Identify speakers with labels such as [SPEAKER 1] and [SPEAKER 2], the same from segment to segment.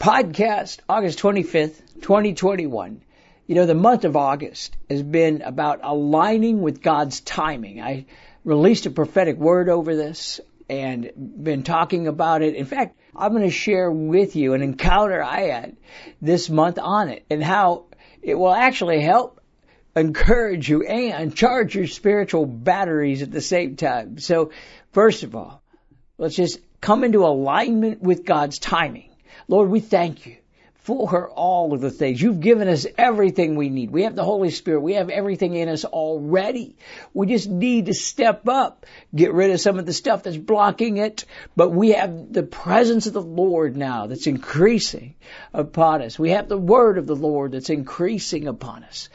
[SPEAKER 1] podcast, August 25th, 2021. You know, the month of August has been about aligning with God's timing. I released a prophetic word over this and been talking about it. In fact, I'm going to share with you an encounter I had this month on it and how it will actually help encourage you and charge your spiritual batteries at the same time. So, first of all, let's just come into alignment with God's timing. Lord, we thank you for all of the things. You've given us everything we need. We have the Holy Spirit. We have everything in us already. We just need to step up, get rid of some of the stuff that's blocking it. But we have the presence of the Lord now that's increasing upon us. We have the word of the Lord that's increasing upon us.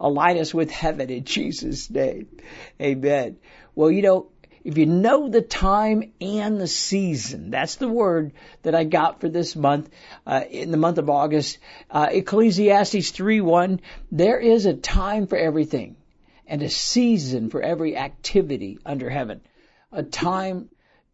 [SPEAKER 1] Align us with heaven in Jesus' name. Amen. Well, you know, if you know the time and the season, that's the word that I got for this month, uh, in the month of August. Uh, Ecclesiastes 3:1, there is a time for everything and a season for every activity under heaven. A time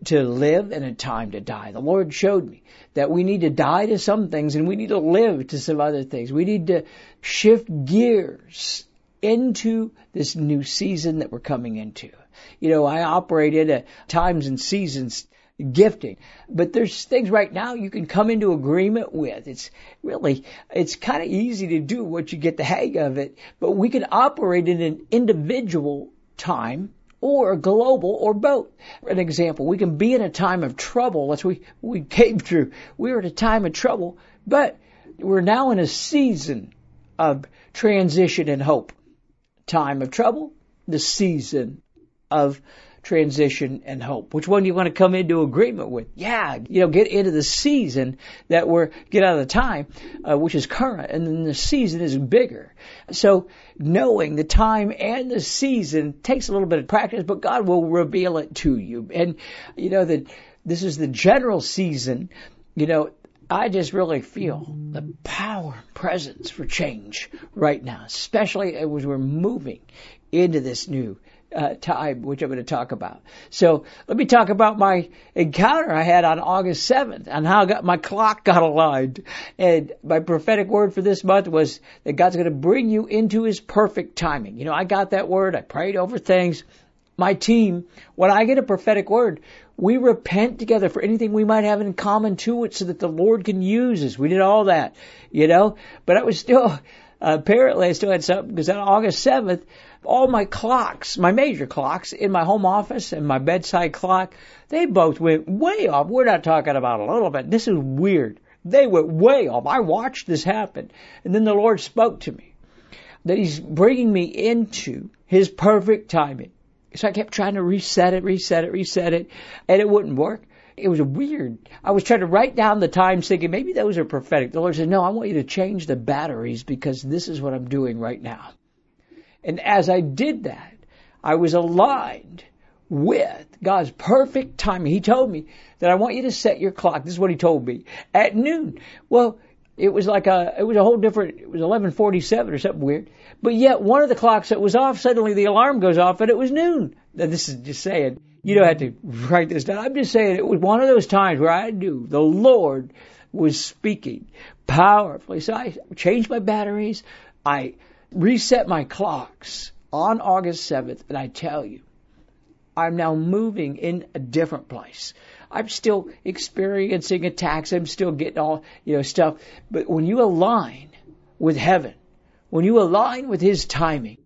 [SPEAKER 1] to live and a time to die. The Lord showed me that we need to die to some things and we need to live to some other things. We need to shift gears into this new season that we're coming into. You know, I operated at times and seasons gifting. But there's things right now you can come into agreement with. It's really, it's kind of easy to do once you get the hang of it, but we can operate in an individual time or global or both. An example, we can be in a time of trouble. That's we, we came through. We were at a time of trouble, but we're now in a season of transition and hope. Time of trouble, the season of transition and hope. Which one do you want to come into agreement with? Yeah, you know, get into the season that we're, get out of the time, uh, which is current, and then the season is bigger. So knowing the time and the season takes a little bit of practice, but God will reveal it to you. And, you know, that this is the general season, you know, I just really feel the power presence for change right now, especially as we're moving into this new uh, time, which I'm going to talk about. So let me talk about my encounter I had on August 7th and how got, my clock got aligned. And my prophetic word for this month was that God's going to bring you into His perfect timing. You know, I got that word. I prayed over things. My team, when I get a prophetic word, we repent together for anything we might have in common to it so that the Lord can use us. We did all that, you know, but I was still, uh, apparently I still had something because on August 7th, all my clocks, my major clocks in my home office and my bedside clock, they both went way off. We're not talking about a little bit. This is weird. They went way off. I watched this happen. And then the Lord spoke to me that He's bringing me into His perfect timing. So I kept trying to reset it, reset it, reset it, and it wouldn't work. It was weird. I was trying to write down the times thinking maybe those are prophetic. The Lord said, no, I want you to change the batteries because this is what I'm doing right now. And as I did that, I was aligned with God's perfect timing. He told me that I want you to set your clock. This is what he told me at noon. Well, it was like a, it was a whole different, it was 1147 or something weird. But yet one of the clocks that was off, suddenly the alarm goes off and it was noon. Now this is just saying, you don't have to write this down. I'm just saying it was one of those times where I knew the Lord was speaking powerfully. So I changed my batteries. I reset my clocks on August 7th, and I tell you, I'm now moving in a different place. I'm still experiencing attacks. I'm still getting all, you know, stuff. But when you align with heaven, when you align with His timing,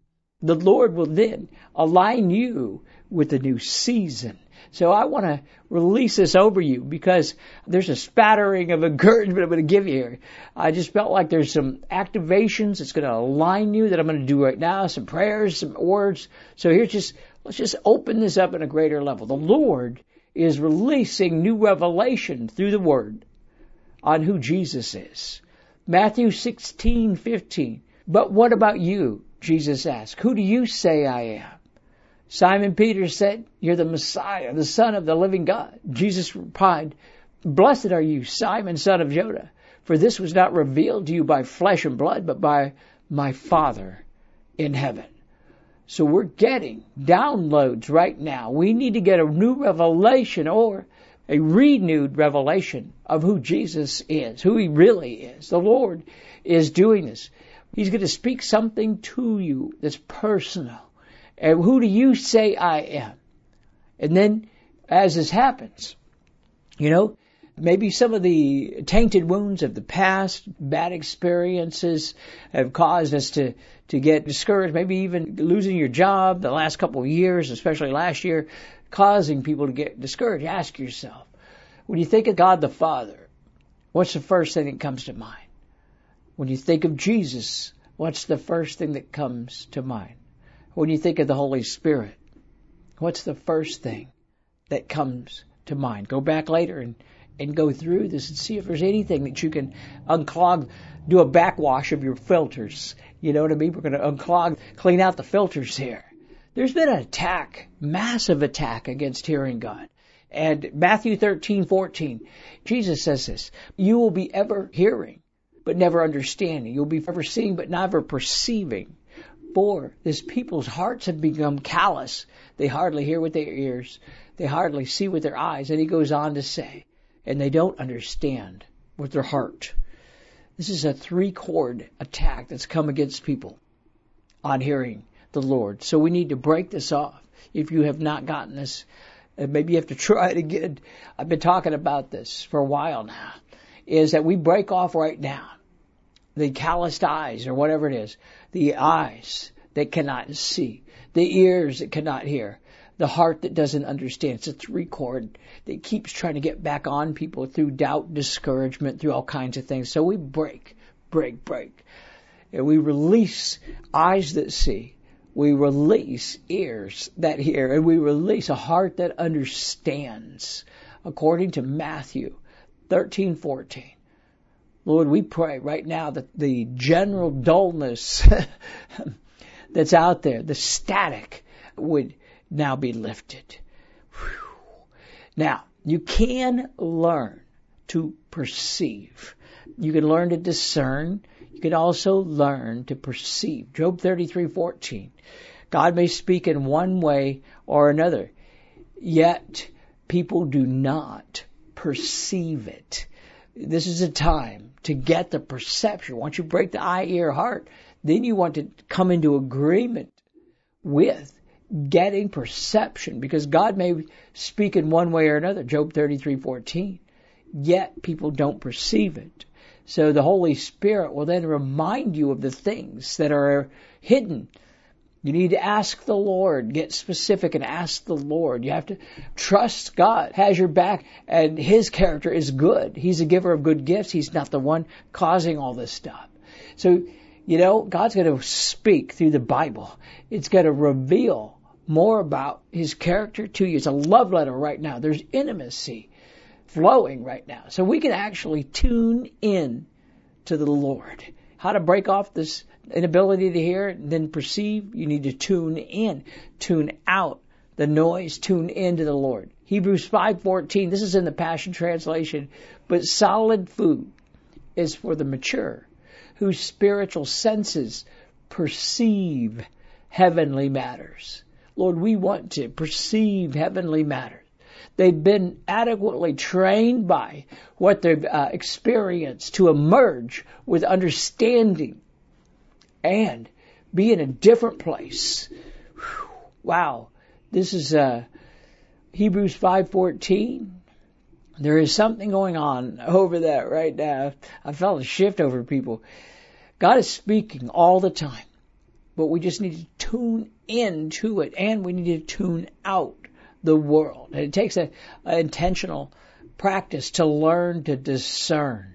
[SPEAKER 1] the Lord will then align you with a new season so I want to release this over you because there's a spattering of encouragement I'm going to give you here. I just felt like there's some activations that's going to align you that I'm going to do right now, some prayers, some words. So here's just, let's just open this up in a greater level. The Lord is releasing new revelation through the Word on who Jesus is. Matthew 16:15. But what about you? Jesus asked. Who do you say I am? Simon Peter said, You're the Messiah, the Son of the living God. Jesus replied, Blessed are you, Simon, son of Jonah, for this was not revealed to you by flesh and blood, but by my Father in heaven. So we're getting downloads right now. We need to get a new revelation or a renewed revelation of who Jesus is, who He really is. The Lord is doing this. He's going to speak something to you that's personal. And who do you say I am? And then, as this happens, you know, maybe some of the tainted wounds of the past, bad experiences have caused us to, to get discouraged, maybe even losing your job the last couple of years, especially last year, causing people to get discouraged. Ask yourself, when you think of God the Father, what's the first thing that comes to mind? When you think of Jesus, what's the first thing that comes to mind? When you think of the Holy Spirit, what's the first thing that comes to mind? Go back later and, and go through this and see if there's anything that you can unclog, do a backwash of your filters. You know what I mean? We're going to unclog, clean out the filters here. There's been an attack, massive attack against hearing God. And Matthew 13:14, Jesus says this, you will be ever hearing but never understanding. You'll be ever seeing but never perceiving. For this people's hearts have become callous. They hardly hear with their ears. They hardly see with their eyes. And he goes on to say, and they don't understand with their heart. This is a three cord attack that's come against people on hearing the Lord. So we need to break this off. If you have not gotten this, maybe you have to try it again. I've been talking about this for a while now is that we break off right now the calloused eyes or whatever it is, the eyes that cannot see, the ears that cannot hear, the heart that doesn't understand. It's a three cord that keeps trying to get back on people through doubt, discouragement, through all kinds of things. So we break, break, break. And we release eyes that see. We release ears that hear. And we release a heart that understands according to Matthew 13, 14. Lord, we pray right now that the general dullness that's out there, the static, would now be lifted. Whew. Now, you can learn to perceive. You can learn to discern. You can also learn to perceive. Job 33:14. God may speak in one way or another, yet people do not perceive it. This is a time to get the perception. Once you break the eye, ear, heart, then you want to come into agreement with getting perception because God may speak in one way or another. Job 33:14. Yet people don't perceive it. So the Holy Spirit will then remind you of the things that are hidden you need to ask the Lord, get specific and ask the Lord. You have to trust God has your back and His character is good. He's a giver of good gifts. He's not the one causing all this stuff. So, you know, God's going to speak through the Bible. It's going to reveal more about His character to you. It's a love letter right now. There's intimacy flowing right now. So we can actually tune in to the Lord. How to break off this inability to hear and then perceive, you need to tune in, tune out the noise, tune into the Lord. Hebrews 5:14, this is in the Passion translation, but solid food is for the mature whose spiritual senses perceive heavenly matters. Lord, we want to perceive heavenly matters. They've been adequately trained by what they've uh, experienced to emerge with understanding and be in a different place. Whew. Wow. This is uh, Hebrews 5:14. There is something going on over that right now. I felt a shift over people. God is speaking all the time, but we just need to tune in to it and we need to tune out the world. And it takes an intentional practice to learn to discern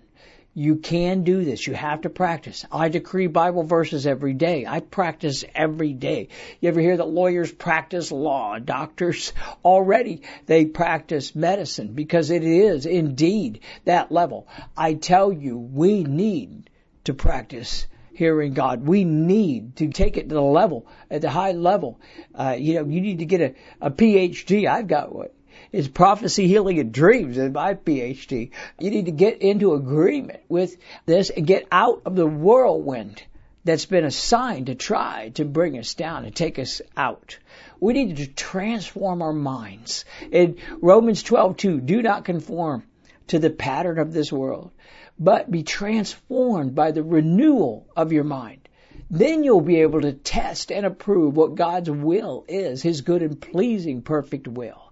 [SPEAKER 1] You can do this. You have to practice. I decree Bible verses every day. I practice every day. You ever hear that lawyers practice law? Doctors already, they practice medicine because it is indeed that level. I tell you, we need to practice hearing God. We need to take it to the level, at the high level. Uh, you know, you need to get a, a PhD. I've got what is prophecy, healing, and dreams in my PhD. You need to get into agreement with this and get out of the whirlwind that's been assigned to try to bring us down and take us out. We need to transform our minds. In Romans 12:2, do not conform to the pattern of this world, but be transformed by the renewal of your mind. Then you'll be able to test and approve what God's will is, His good and pleasing perfect will.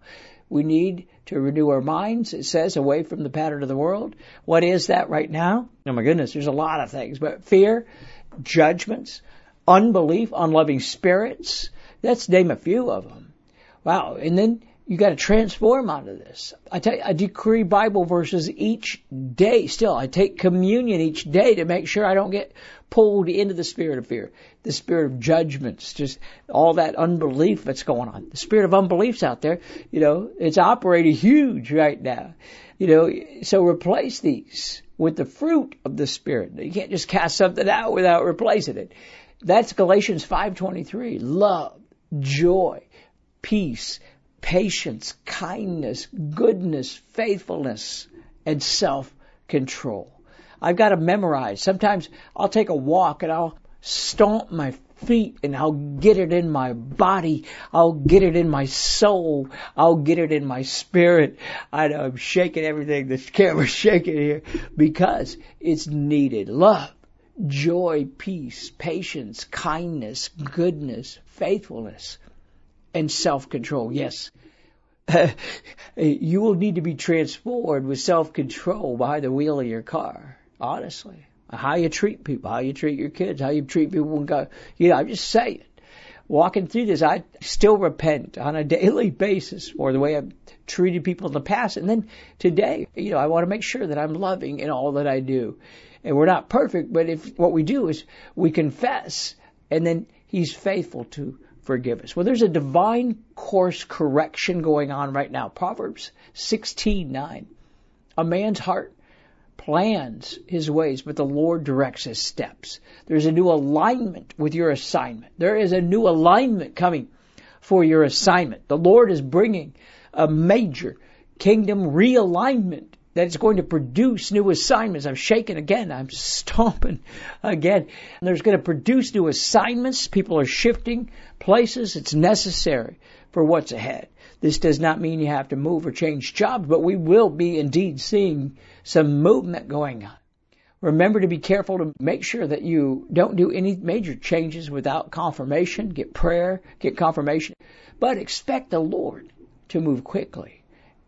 [SPEAKER 1] We need to renew our minds, it says, away from the pattern of the world. What is that right now? Oh my goodness, there's a lot of things, but fear, judgments, unbelief, unloving spirits, let's name a few of them. Wow. And then you got to transform out of this. I tell you, I decree Bible verses each day. Still, I take communion each day to make sure I don't get pulled into the spirit of fear, the spirit of judgments, just all that unbelief that's going on. The spirit of unbelief's out there. You know, it's operating huge right now. You know, so replace these with the fruit of the spirit. You can't just cast something out without replacing it. That's Galatians 5:23. Love, joy, peace patience, kindness, goodness, faithfulness, and self-control. I've got to memorize. Sometimes I'll take a walk and I'll stomp my feet and I'll get it in my body. I'll get it in my soul. I'll get it in my spirit. I know I'm shaking everything. The camera's shaking here because it's needed. Love, joy, peace, patience, kindness, goodness, faithfulness, and self-control. Yes. you will need to be transformed with self-control behind the wheel of your car. Honestly. How you treat people, how you treat your kids, how you treat people when God, you know, I'm just saying. Walking through this, I still repent on a daily basis for the way I've treated people in the past. And then today, you know, I want to make sure that I'm loving in all that I do. And we're not perfect, but if what we do is we confess and then He's faithful to forgive us. Well, there's a divine course correction going on right now. Proverbs 16:9. A man's heart plans his ways, but the Lord directs his steps. There's a new alignment with your assignment. There is a new alignment coming for your assignment. The Lord is bringing a major kingdom realignment that's going to produce new assignments. I'm shaking again. I'm stomping again. And there's going to produce new assignments. People are shifting places. It's necessary for what's ahead. This does not mean you have to move or change jobs, but we will be indeed seeing some movement going on. Remember to be careful to make sure that you don't do any major changes without confirmation. Get prayer, get confirmation, but expect the Lord to move quickly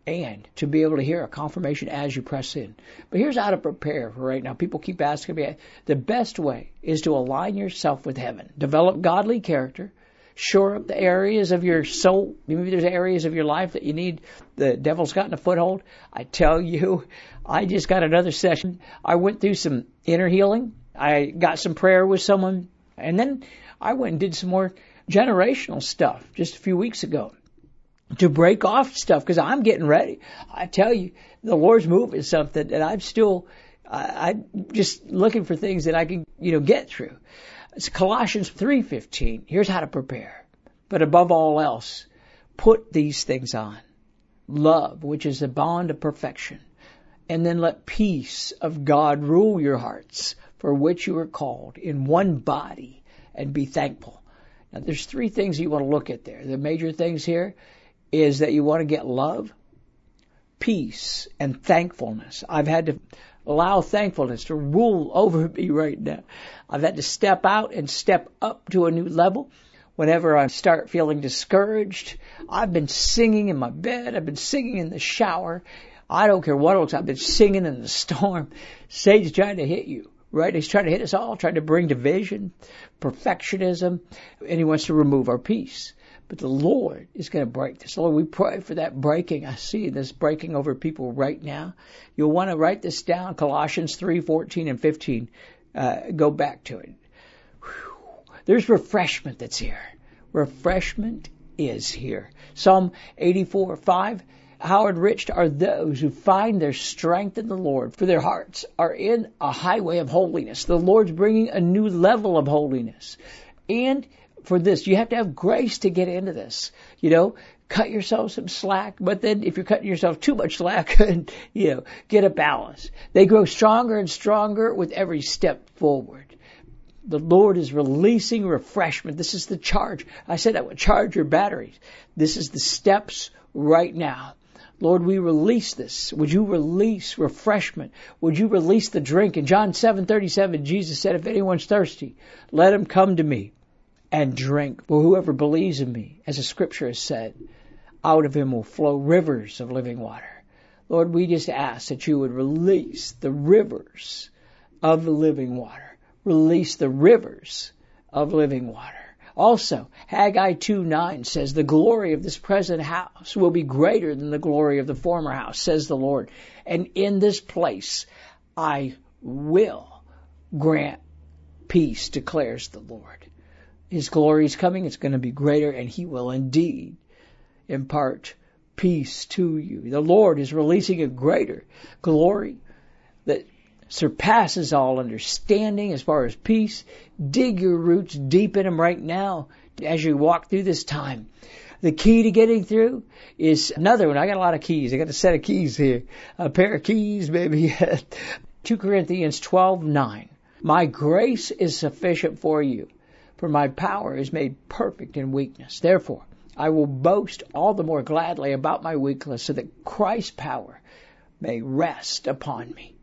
[SPEAKER 1] and to be able to hear a confirmation as you press in. But here's how to prepare for right now. People keep asking me. The best way is to align yourself with heaven. Develop godly character. Shore up the areas of your soul. Maybe there's areas of your life that you need. The devil's gotten a foothold. I tell you, I just got another session. I went through some inner healing. I got some prayer with someone. And then I went and did some more generational stuff just a few weeks ago to break off stuff because I'm getting ready. I tell you, the Lord's moving something and I'm still, I, I'm just looking for things that I can, you know, get through. It's Colossians 3.15. Here's how to prepare. But above all else, put these things on. Love, which is the bond of perfection. And then let peace of God rule your hearts for which you are called in one body and be thankful. Now there's three things you want to look at there. The major things here is that you want to get love, peace, and thankfulness. I've had to allow thankfulness to rule over me right now. I've had to step out and step up to a new level. Whenever I start feeling discouraged, I've been singing in my bed, I've been singing in the shower. I don't care what else, I've been singing in the storm. Satan's trying to hit you, right? He's trying to hit us all, trying to bring division, perfectionism, and he wants to remove our peace. But the Lord is going to break this. Lord, we pray for that breaking. I see this breaking over people right now. You'll want to write this down. Colossians 3, 14 and 15. Uh, go back to it. Whew. There's refreshment that's here. Refreshment is here. Psalm 84, 5. How enriched are those who find their strength in the Lord, for their hearts are in a highway of holiness. The Lord's bringing a new level of holiness. And for this, you have to have grace to get into this. You know, cut yourself some slack, but then if you're cutting yourself too much slack, you know, get a balance. They grow stronger and stronger with every step forward. The Lord is releasing refreshment. This is the charge. I said I would charge your batteries. This is the steps right now. Lord, we release this. Would you release refreshment? Would you release the drink? In John 7:37, Jesus said, "If anyone's thirsty, let him come to me and drink. For whoever believes in me, as the scripture has said, out of him will flow rivers of living water." Lord, we just ask that you would release the rivers of the living water. Release the rivers of living water. Also, Haggai 2:9 says, The glory of this present house will be greater than the glory of the former house, says the Lord. And in this place I will grant peace, declares the Lord. His glory is coming, it's going to be greater, and He will indeed impart peace to you. The Lord is releasing a greater glory that surpasses all understanding as far as peace. Dig your roots deep in Him right now as you walk through this time. The key to getting through is another one. I got a lot of keys. I got a set of keys here. A pair of keys, maybe. 2 Corinthians 12:9. My grace is sufficient for you, for my power is made perfect in weakness. Therefore, I will boast all the more gladly about my weakness so that Christ's power may rest upon me.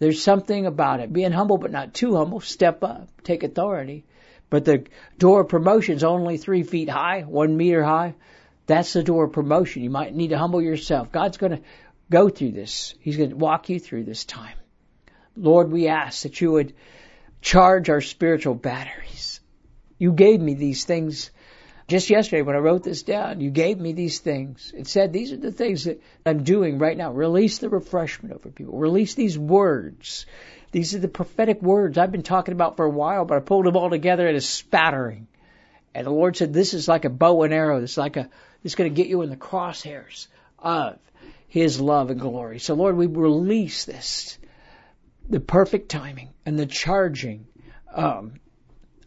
[SPEAKER 1] There's something about it. Being humble, but not too humble. Step up. Take authority. But the door of promotion is only three feet high, one meter high. That's the door of promotion. You might need to humble yourself. God's going to go through this. He's going to walk you through this time. Lord, we ask that you would charge our spiritual batteries. You gave me these things just yesterday, when I wrote this down, you gave me these things. It said, these are the things that I'm doing right now. Release the refreshment over people. Release these words. These are the prophetic words I've been talking about for a while, but I pulled them all together in a spattering. And the Lord said, this is like a bow and arrow. This is like a, it's going to get you in the crosshairs of His love and glory. So Lord, we release this, the perfect timing and the charging, um,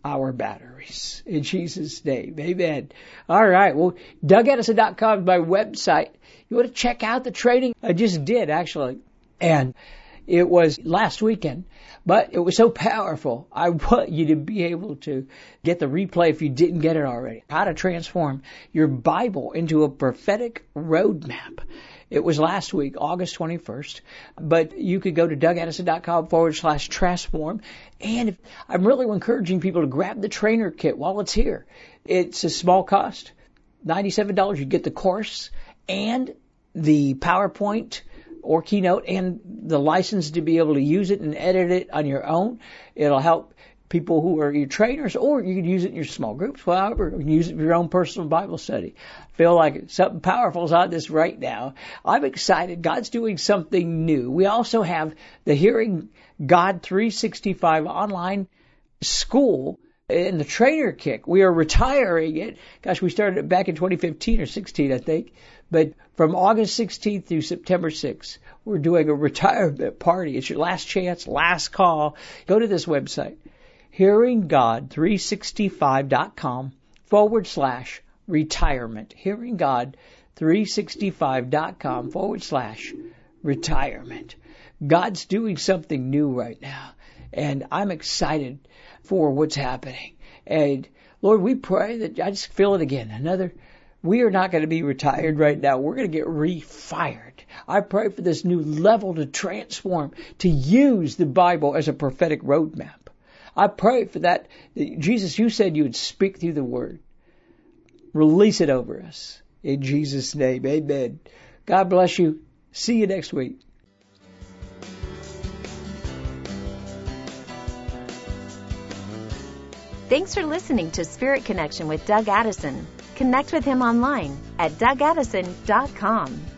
[SPEAKER 1] our batteries. In Jesus' name. Amen. All right. Well, DougAddison.com is my website. You want to check out the training? I just did actually. And it was last weekend, but it was so powerful. I want you to be able to get the replay if you didn't get it already. How to transform your Bible into a prophetic roadmap. It was last week, August 21st, but you could go to dougaddison.com forward slash transform. And if, I'm really encouraging people to grab the trainer kit while it's here. It's a small cost, $97. You get the course and the PowerPoint or Keynote and the license to be able to use it and edit it on your own. It'll help people who are your trainers, or you can use it in your small groups, you can use it in your own personal Bible study. Feel like something powerful is on this right now. I'm excited. God's doing something new. We also have the Hearing God 365 online school in the trainer kick. We are retiring it. Gosh, we started it back in 2015 or 16, I think. But from August 16th through September 6th, we're doing a retirement party. It's your last chance, last call. Go to this website hearinggod365.com forward slash retirement. Hearinggod365.com forward slash retirement. God's doing something new right now, and I'm excited for what's happening. And Lord, we pray that I just feel it again. Another, we are not going to be retired right now. We're going to get refired. I pray for this new level to transform, to use the Bible as a prophetic roadmap. I pray for that. Jesus, you said you would speak through the word. Release it over us. In Jesus' name, amen. God bless you. See you next week.
[SPEAKER 2] Thanks for listening to Spirit Connection with Doug Addison. Connect with him online at dougaddison.com.